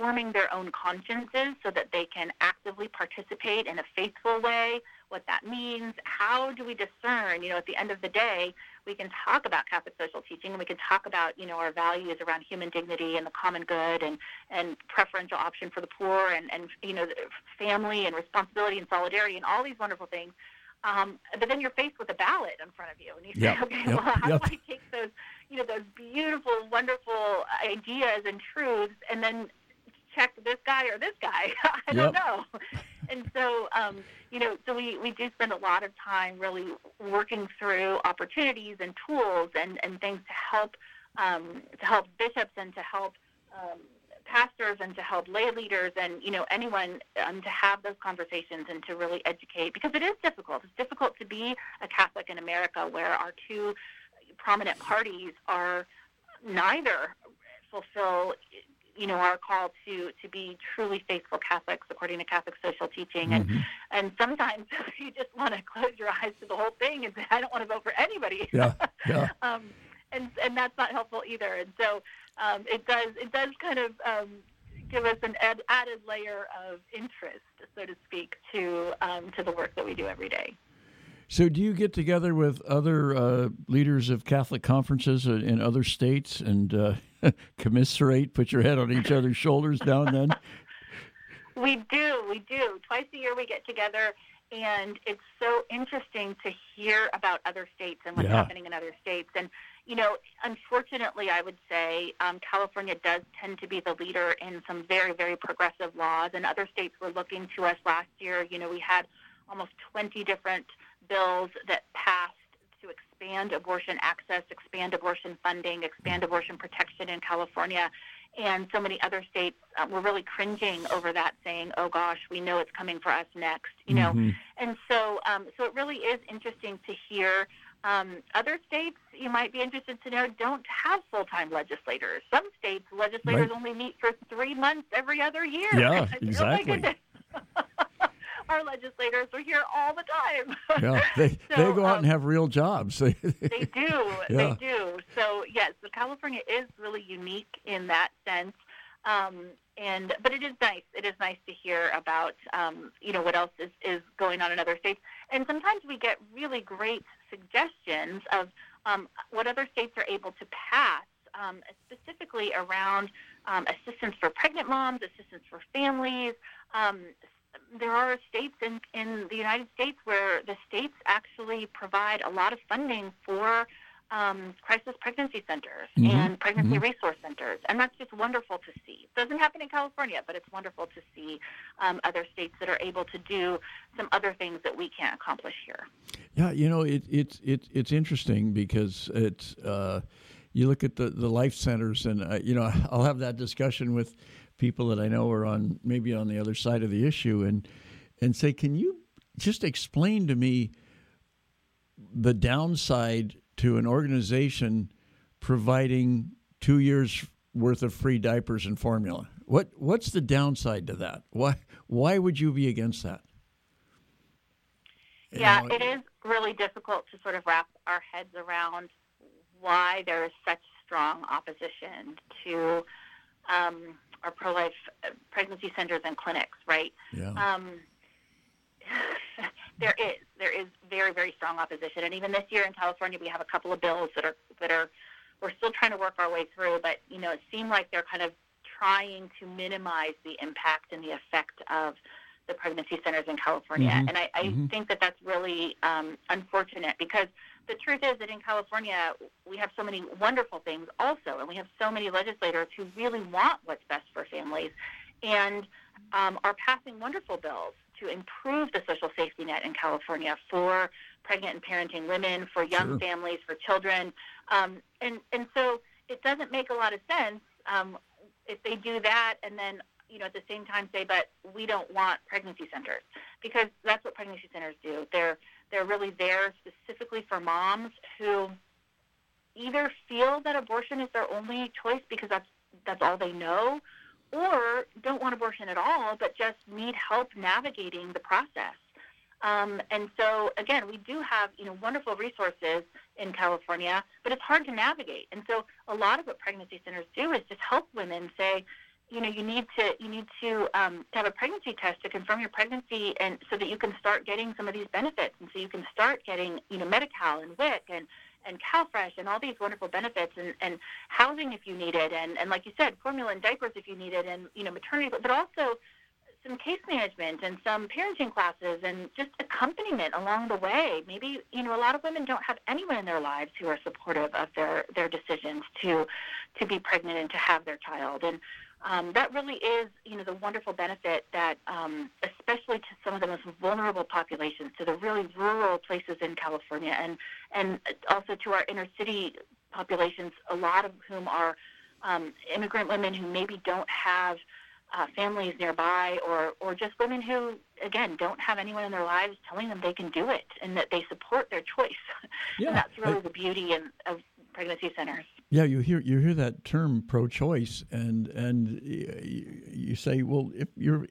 forming their own consciences so that they can actively participate in a faithful way, what that means, how do we discern, you know, at the end of the day, we can talk about Catholic social teaching and we can talk about, you know, our values around human dignity and the common good and, and preferential option for the poor and, and, you know, family and responsibility and solidarity and all these wonderful things. Um, but then you're faced with a ballot in front of you, and you say, yep, okay, yep, well, how yep. do I take those, you know, those beautiful, wonderful ideas and truths, and then check this guy or this guy. I don't know. And so, um, you know, so we, we do spend a lot of time really working through opportunities and tools and, and things to help um, to help bishops and to help um, pastors and to help lay leaders and you know anyone um, to have those conversations and to really educate because it is difficult. It's difficult to be a Catholic in America where our two prominent parties are neither fulfill you know our call to to be truly faithful Catholics according to Catholic social teaching and Mhm. and sometimes you just want to close your eyes to the whole thing and say I don't want to vote for anybody Yeah, yeah. um, and and that's not helpful either and so um, it does it does kind of um, give us an ad, added layer of interest so to speak to um, to the work that we do every day So, do you get together with other uh, leaders of Catholic conferences in other states and uh, commiserate, put your head on each other's shoulders now and then? We do, we do. Twice a year we get together, and it's so interesting to hear about other states and what's Yeah. happening in other states. And you know, unfortunately, I would say um, California does tend to be the leader in some very, very progressive laws, and other states were looking to us last year. You know, we had almost 20 different bills that passed to expand abortion access, expand abortion funding, expand abortion protection in California. And so many other states uh, were really cringing over that, saying, "Oh gosh, we know it's coming for us next," you know. Mhm. And so, um, so it really is interesting to hear. Um, other states, you might be interested to know, don't have full-time legislators. Some states, legislators Right. only meet for three months every other year. Yeah, oh exactly. Our legislators are here all the time. Yeah, they they go out um, and have real jobs. they do. Yeah. They do. So yes, so California is really unique in that sense. Um, and but it is nice. It is nice to hear about um, you know what else is, is going on in other states. And sometimes we get really great suggestions of um, what other states are able to pass, um, specifically around um, assistance for pregnant moms, assistance for families. Um, there are states in, in the United States where the states actually provide a lot of funding for um, crisis pregnancy centers Mhm, and pregnancy mhm. resource centers, and that's just wonderful to see. It doesn't happen in California, but it's wonderful to see um, other states that are able to do some other things that we can't accomplish here. Yeah, you know, it, it's it's it's interesting because it's uh, you look at the, the life centers, and uh, you know, I'll have that discussion with people that I know are on maybe on the other side of the issue, and and say, can you just explain to me the downside to an organization providing two years worth of free diapers and formula? What what's the downside to that? Why why would you be against that? You Yeah, know, it is really difficult to sort of wrap our heads around why there is such strong opposition to um, our pro-life pregnancy centers and clinics, right? Yeah. Um, there is. There is very very strong opposition, and even this year in California, we have a couple of bills that are that are we're still trying to work our way through. But you know, it seemed like they're kind of trying to minimize the impact and the effect of the pregnancy centers in California, Mhm, and I, I mhm. think that that's really um, unfortunate because the truth is that in California we have so many wonderful things also, and we have so many legislators who really want what's best for families, and um, are passing wonderful bills to improve the social safety net in California for pregnant and parenting women, for young Sure. families, for children, um, and and so it doesn't make a lot of sense um, if they do that and then you know, at the same time say, but we don't want pregnancy centers because that's what pregnancy centers do. They're they're really there specifically for moms who either feel that abortion is their only choice because that's that's all they know, or don't want abortion at all, but just need help navigating the process. Um, and so, again, we do have you know wonderful resources in California, but it's hard to navigate. And so, a lot of what pregnancy centers do is just help women say, you know, you need to you need to, um, to have a pregnancy test to confirm your pregnancy, and so that you can start getting some of these benefits, and so you can start getting you know Medi-Cal and WIC and and CalFresh and all these wonderful benefits and, and housing if you need it and, and like you said, formula and diapers if you need it and you know maternity but also some case management and some parenting classes and just accompaniment along the way. Maybe you know a lot of women don't have anyone in their lives who are supportive of their their decisions to to be pregnant and to have their child. And um, that really is, you know, the wonderful benefit that, um, especially to some of the most vulnerable populations, to the really rural places in California, and and also to our inner city populations, a lot of whom are um, immigrant women who maybe don't have uh, families nearby, or or just women who, again, don't have anyone in their lives telling them they can do it and that they support their choice. Yeah, and that's really I, the beauty in, of pregnancy centers. Yeah, you hear you hear that term pro-choice, and and you say, well, if you're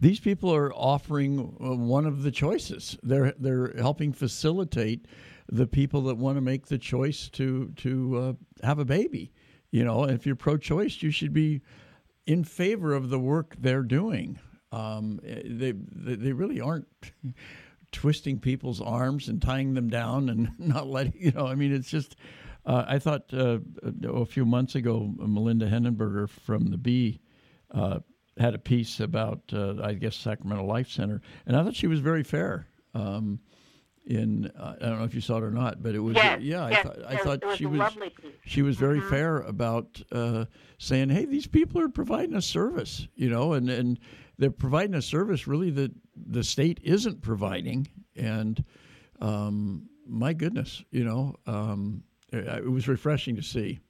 these people are offering uh, one of the choices. They're they're helping facilitate the people that want to make the choice to to uh, have a baby. You know, if you're pro-choice, you should be in favor of the work they're doing. Um, they they really aren't twisting people's arms and tying them down and not letting you know. I mean, it's just uh, I thought uh, a few months ago, Melinda Henneberger from the Bee uh, had a piece about, uh, I guess, Sacramento Life Center, and I thought she was very fair. Um, in I don't know if you saw it or not, but it was yes, yeah. Yes, I, th- I thought was she was she was very mm-hmm. fair about uh, saying, "Hey, these people are providing a service, you know, and and they're providing a service really that the state isn't providing." And um, my goodness, you know, um, it was refreshing to see.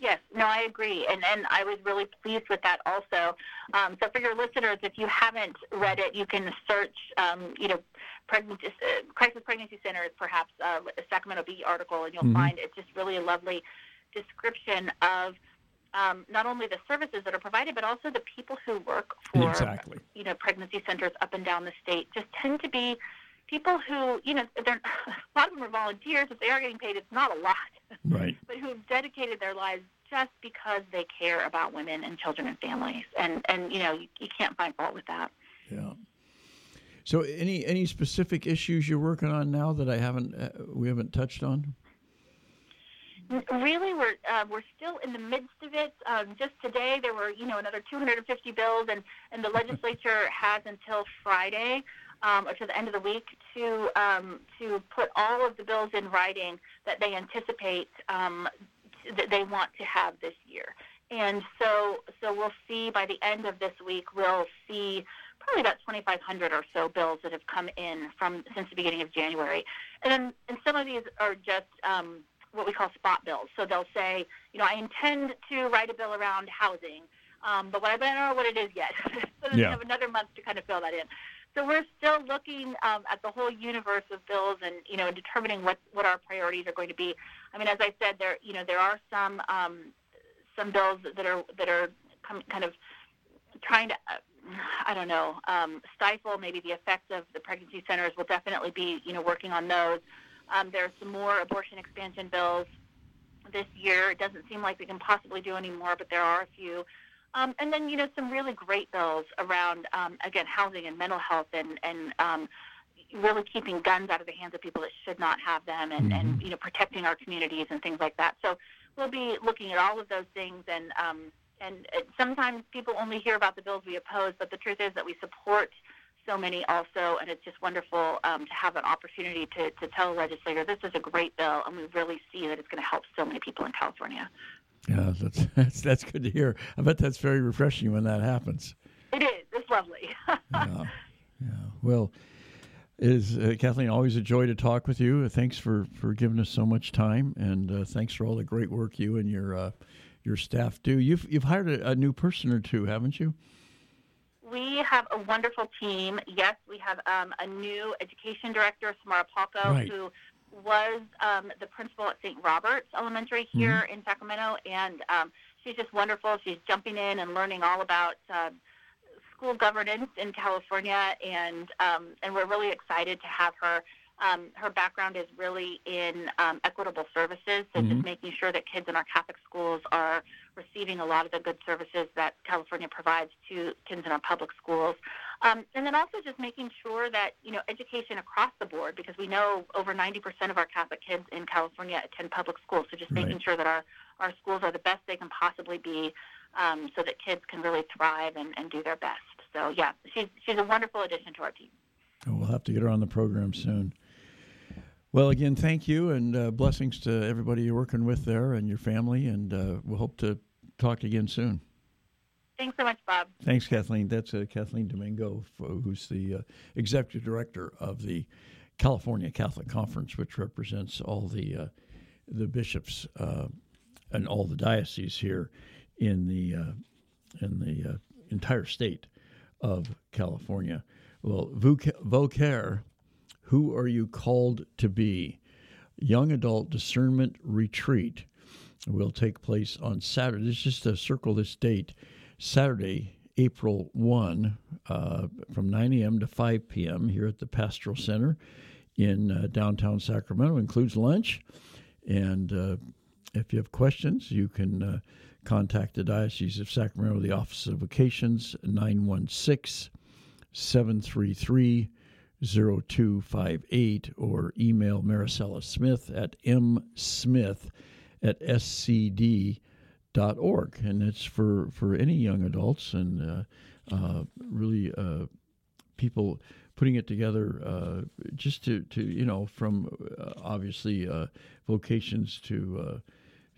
Yes, no, I agree, and and I was really pleased with that also. Um, so for your listeners, if you haven't read it, you can search, um, you know, pregnancy, uh, crisis pregnancy centers, perhaps uh, a Sacramento Bee article, and you'll mm-hmm. find it's just really a lovely description of um, not only the services that are provided, but also the people who work for exactly. you know pregnancy centers up and down the state. Just tend to be people who, you know, they're, a lot of them are volunteers. If they are getting paid, it's not a lot. Right. but who have dedicated their lives just because they care about women and children and families. And, and you know, you, you can't find fault with that. Yeah. So, any any specific issues you're working on now that I haven't uh, we haven't touched on? Really, we're uh, we're still in the midst of it. Um, just today, there were you know another 250 bills, and and the legislature has until Friday um, or to the end of the week to um, to put all of the bills in writing that they anticipate um, that they want to have this year. And so so we'll see by the end of this week we'll see probably about 2,500 or so bills that have come in from since the beginning of January. And then and some of these are just um, what we call spot bills. So they'll say, you know, I intend to write a bill around housing. Um, but what I don't know what it is yet. so then yeah. have another month to kind of fill that in. So we're still looking um, at the whole universe of bills and you know determining what what our priorities are going to be. I mean, as I said, there you know there are some um, some bills that are that are kind of trying to uh, I don't know um, stifle maybe the effects of the pregnancy centers. We'll definitely be you know working on those. Um, there are some more abortion expansion bills this year. It doesn't seem like we can possibly do any more, but there are a few. Um, and then, you know, some really great bills around, um, again, housing and mental health and, and um, really keeping guns out of the hands of people that should not have them and, mm-hmm. and, you know, protecting our communities and things like that. So we'll be looking at all of those things. And, um, and sometimes people only hear about the bills we oppose, but the truth is that we support so many also, and it's just wonderful um, to have an opportunity to, to tell a legislator this is a great bill, and we really see that it's going to help so many people in California. Yeah, that's, that's that's good to hear. I bet that's very refreshing when that happens. It is. It's lovely. yeah, yeah. Well, it is uh, Kathleen always a joy to talk with you. Thanks for for giving us so much time, and uh, thanks for all the great work you and your uh, your staff do. You've you've hired a, a new person or two, haven't you? We have a wonderful team. Yes, we have um, a new education director, Samara Palco, Right. who was um, the principal at St. Robert's Elementary here in Sacramento, and um, she's just wonderful. She's jumping in and learning all about uh, school governance in California, and um, and we're really excited to have her. Um, her background is really in um, equitable services, so just making sure that kids in our Catholic schools are receiving a lot of the good services that California provides to kids in our public schools. Um, and then also just making sure that, you know, education across the board, because we know over 90% of our Catholic kids in California attend public schools. So just making Right. sure that our, our schools are the best they can possibly be um, so that kids can really thrive and, and do their best. So, yeah, she's, she's a wonderful addition to our team. We'll have to get her on the program soon. Well, again, thank you and uh, blessings to everybody you're working with there and your family, and uh, we'll hope to talk again soon. Thanks so much, Bob. Thanks, Kathleen. That's uh, Kathleen Domingo, who's the uh, executive director of the California Catholic Conference, which represents all the uh, the bishops uh, and all the dioceses here in the uh, in the uh, entire state of California. Well, Voc- Vocare, who are you called to be? Young Adult Discernment Retreat will take place on Saturday. Is just to circle this date. Saturday, April 1, uh, from 9 a.m. to 5 p.m. here at the Pastoral Center in uh, downtown Sacramento. Includes lunch. And uh, if you have questions, you can uh, contact the Diocese of Sacramento, the Office of Vocations, 916 733 0258, or email Maricela Smith at msmith at scd dot org, and it's for for any young adults and uh, uh, really uh, people putting it together uh, just to to you know from uh, obviously uh, vocations to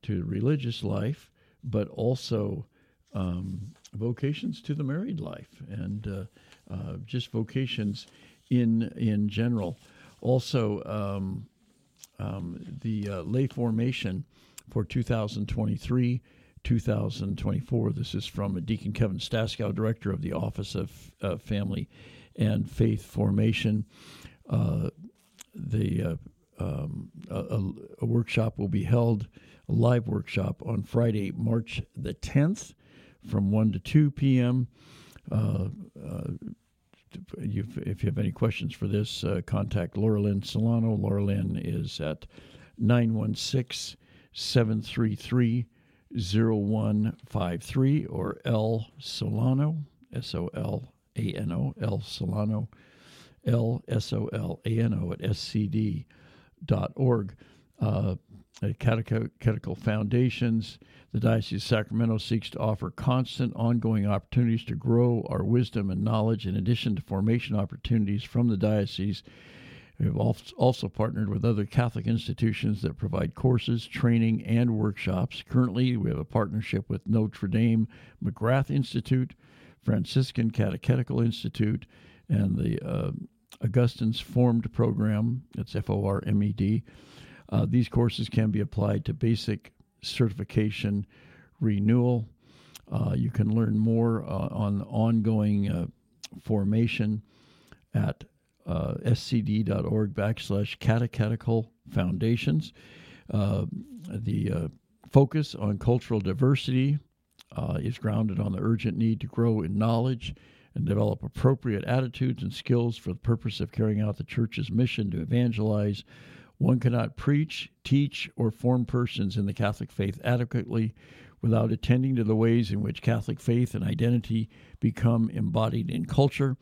to religious life, but also um, vocations to the married life and just vocations in in general. Also. Um, um, the lay formation for 2023 2024. This is from Deacon Kevin Staskow, Director of the Office of uh, Family and Faith Formation. Uh, the uh, um, a, a workshop will be held, a live workshop on Friday, March the 10th from 1 to 2 p.m. Uh, uh, if you have any questions for this, uh, contact Laura Lynn Solano. Laura Lynn is at 916 733 0153 or L Solano, S O L A N O, L Solano, L S O L A N O at scd.org. Uh, at Catechetical Foundations, the Diocese of Sacramento seeks to offer constant, ongoing opportunities to grow our wisdom and knowledge, in addition to formation opportunities from the diocese. We have also partnered with other Catholic institutions that provide courses, training, and workshops. Currently, we have a partnership with Notre Dame McGrath Institute, Franciscan Catechetical Institute, and the uh, Augustine's Formed Program. That's F O R M E D. Uh, these courses can be applied to basic certification renewal. Uh, you can learn more uh, on ongoing uh, formation at uh, scd.org backslash catechetical foundations. Uh, the uh, focus on cultural diversity uh, is grounded on the urgent need to grow in knowledge and develop appropriate attitudes and skills for the purpose of carrying out the church's mission to evangelize. One cannot preach, teach, or form persons in the Catholic faith adequately without attending to the ways in which Catholic faith and identity become embodied in culture.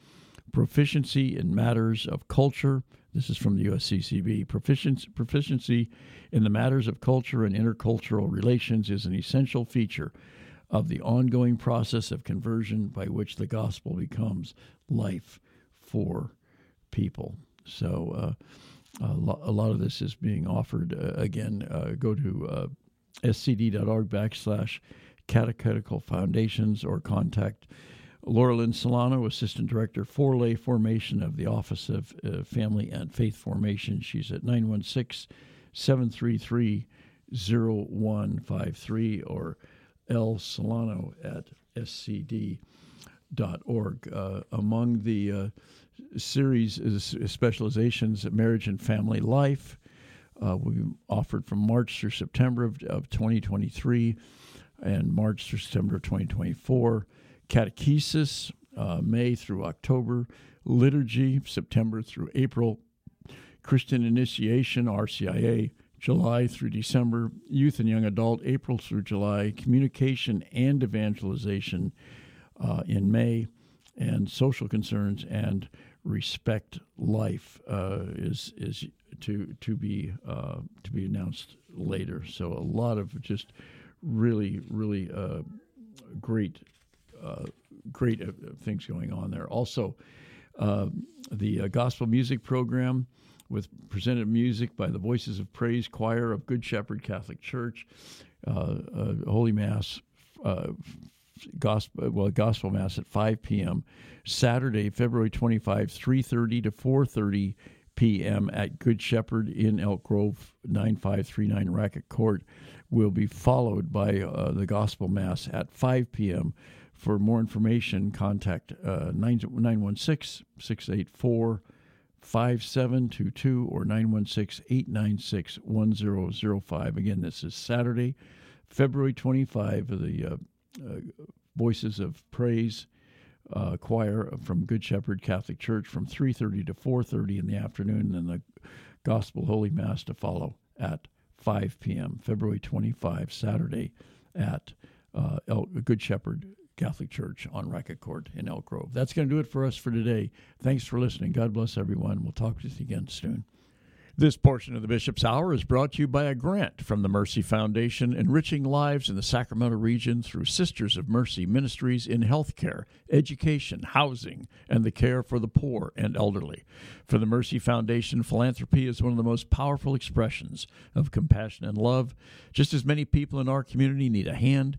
Proficiency in matters of culture. This is from the USCCB. Proficiency, proficiency in the matters of culture and intercultural relations is an essential feature of the ongoing process of conversion by which the gospel becomes life for people. So, uh, a, lo- a lot of this is being offered. Uh, again, uh, go to uh, scd.org backslash catechetical foundations or contact Laura Solano, Assistant Director for Lay Formation of the Office of uh, Family and Faith Formation. She's at 916 733 0153 or L. Solano at scd.org. Uh, among the uh, series is specializations marriage and family life. Uh, we offered from March through September of, of 2023 and March through September of 2024. Catechesis, uh, May through October. Liturgy, September through April. Christian Initiation, RCIA, July through December. Youth and Young Adult, April through July. Communication and Evangelization uh, in May. And Social Concerns and Respect Life uh, is is to to be uh, to be announced later. So a lot of just really really uh, great great uh, things going on there. Also, uh, the gospel music program with presented music by the Voices of Praise Choir of Good Shepherd Catholic Church, Holy Mass gospel well gospel mass at 5 p.m. Saturday, February 25, 3:30 to 4:30 p.m. at Good Shepherd in Elk Grove, 9539 Racquet Court, will be followed by uh, the gospel mass at 5 p.m. For more information, contact uh, 916 684 5722 or 916 896 1005. Again, this is Saturday, February 25, the uh, uh, Voices of Praise uh, choir from Good Shepherd Catholic Church from 3:30 to 4:30 in the afternoon, and the Gospel Holy Mass to follow at 5 p.m. February 25, Saturday, at uh, El- Good Shepherd Catholic Church on Racquet Court in Elk Grove. That's going to do it for us for today. Thanks for listening. God bless everyone. We'll talk to you again soon. This portion of the Bishop's Hour is brought to you by a grant from the Mercy Foundation, enriching lives in the Sacramento region through Sisters of Mercy ministries in healthcare, education, housing, and the care for the poor and elderly. For the Mercy Foundation, philanthropy is one of the most powerful expressions of compassion and love. Just as many people in our community need a hand,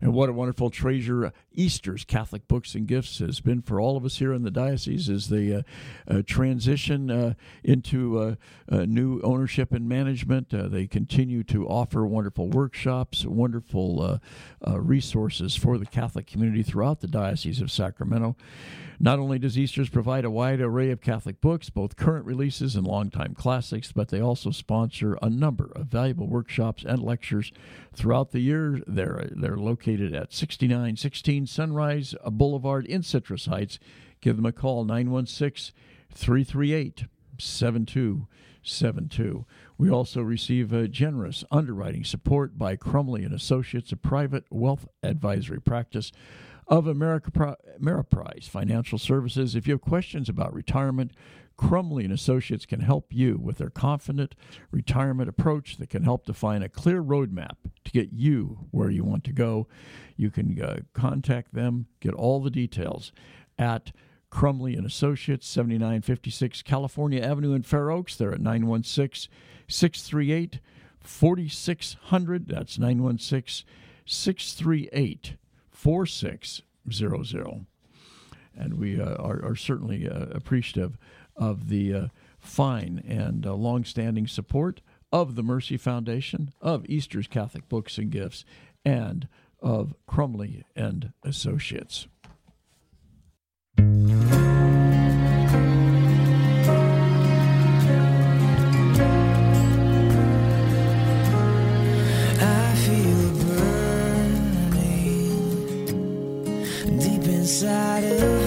And what a wonderful treasure Easter's Catholic Books and Gifts has been for all of us here in the diocese as they uh, uh, transition uh, into uh, uh, new ownership and management. Uh, they continue to offer wonderful workshops, wonderful resources for the Catholic community throughout the Diocese of Sacramento. Not only does Easter's provide a wide array of Catholic books, both current releases and longtime classics, but they also sponsor a number of valuable workshops and lectures throughout the year. They're, they're located at 6916 Sunrise Boulevard in Citrus Heights. Give them a call, 916 338 7272. We also receive a generous underwriting support by Crumley and Associates, a private wealth advisory practice of America Ameriprise Financial Services. If you have questions about retirement, Crumley and Associates can help you with their confident retirement approach that can help define a clear roadmap to get you where you want to go. You can uh, contact them, get all the details at Crumley and Associates, 7956 California Avenue in Fair Oaks. They're at 916 638 4600. That's 916 638 4600. And we uh, are, are, certainly uh, appreciative of the uh, fine and uh, long-standing support of the Mercy Foundation, of Easter's Catholic Books and Gifts, and of Crumley and Associates. Inside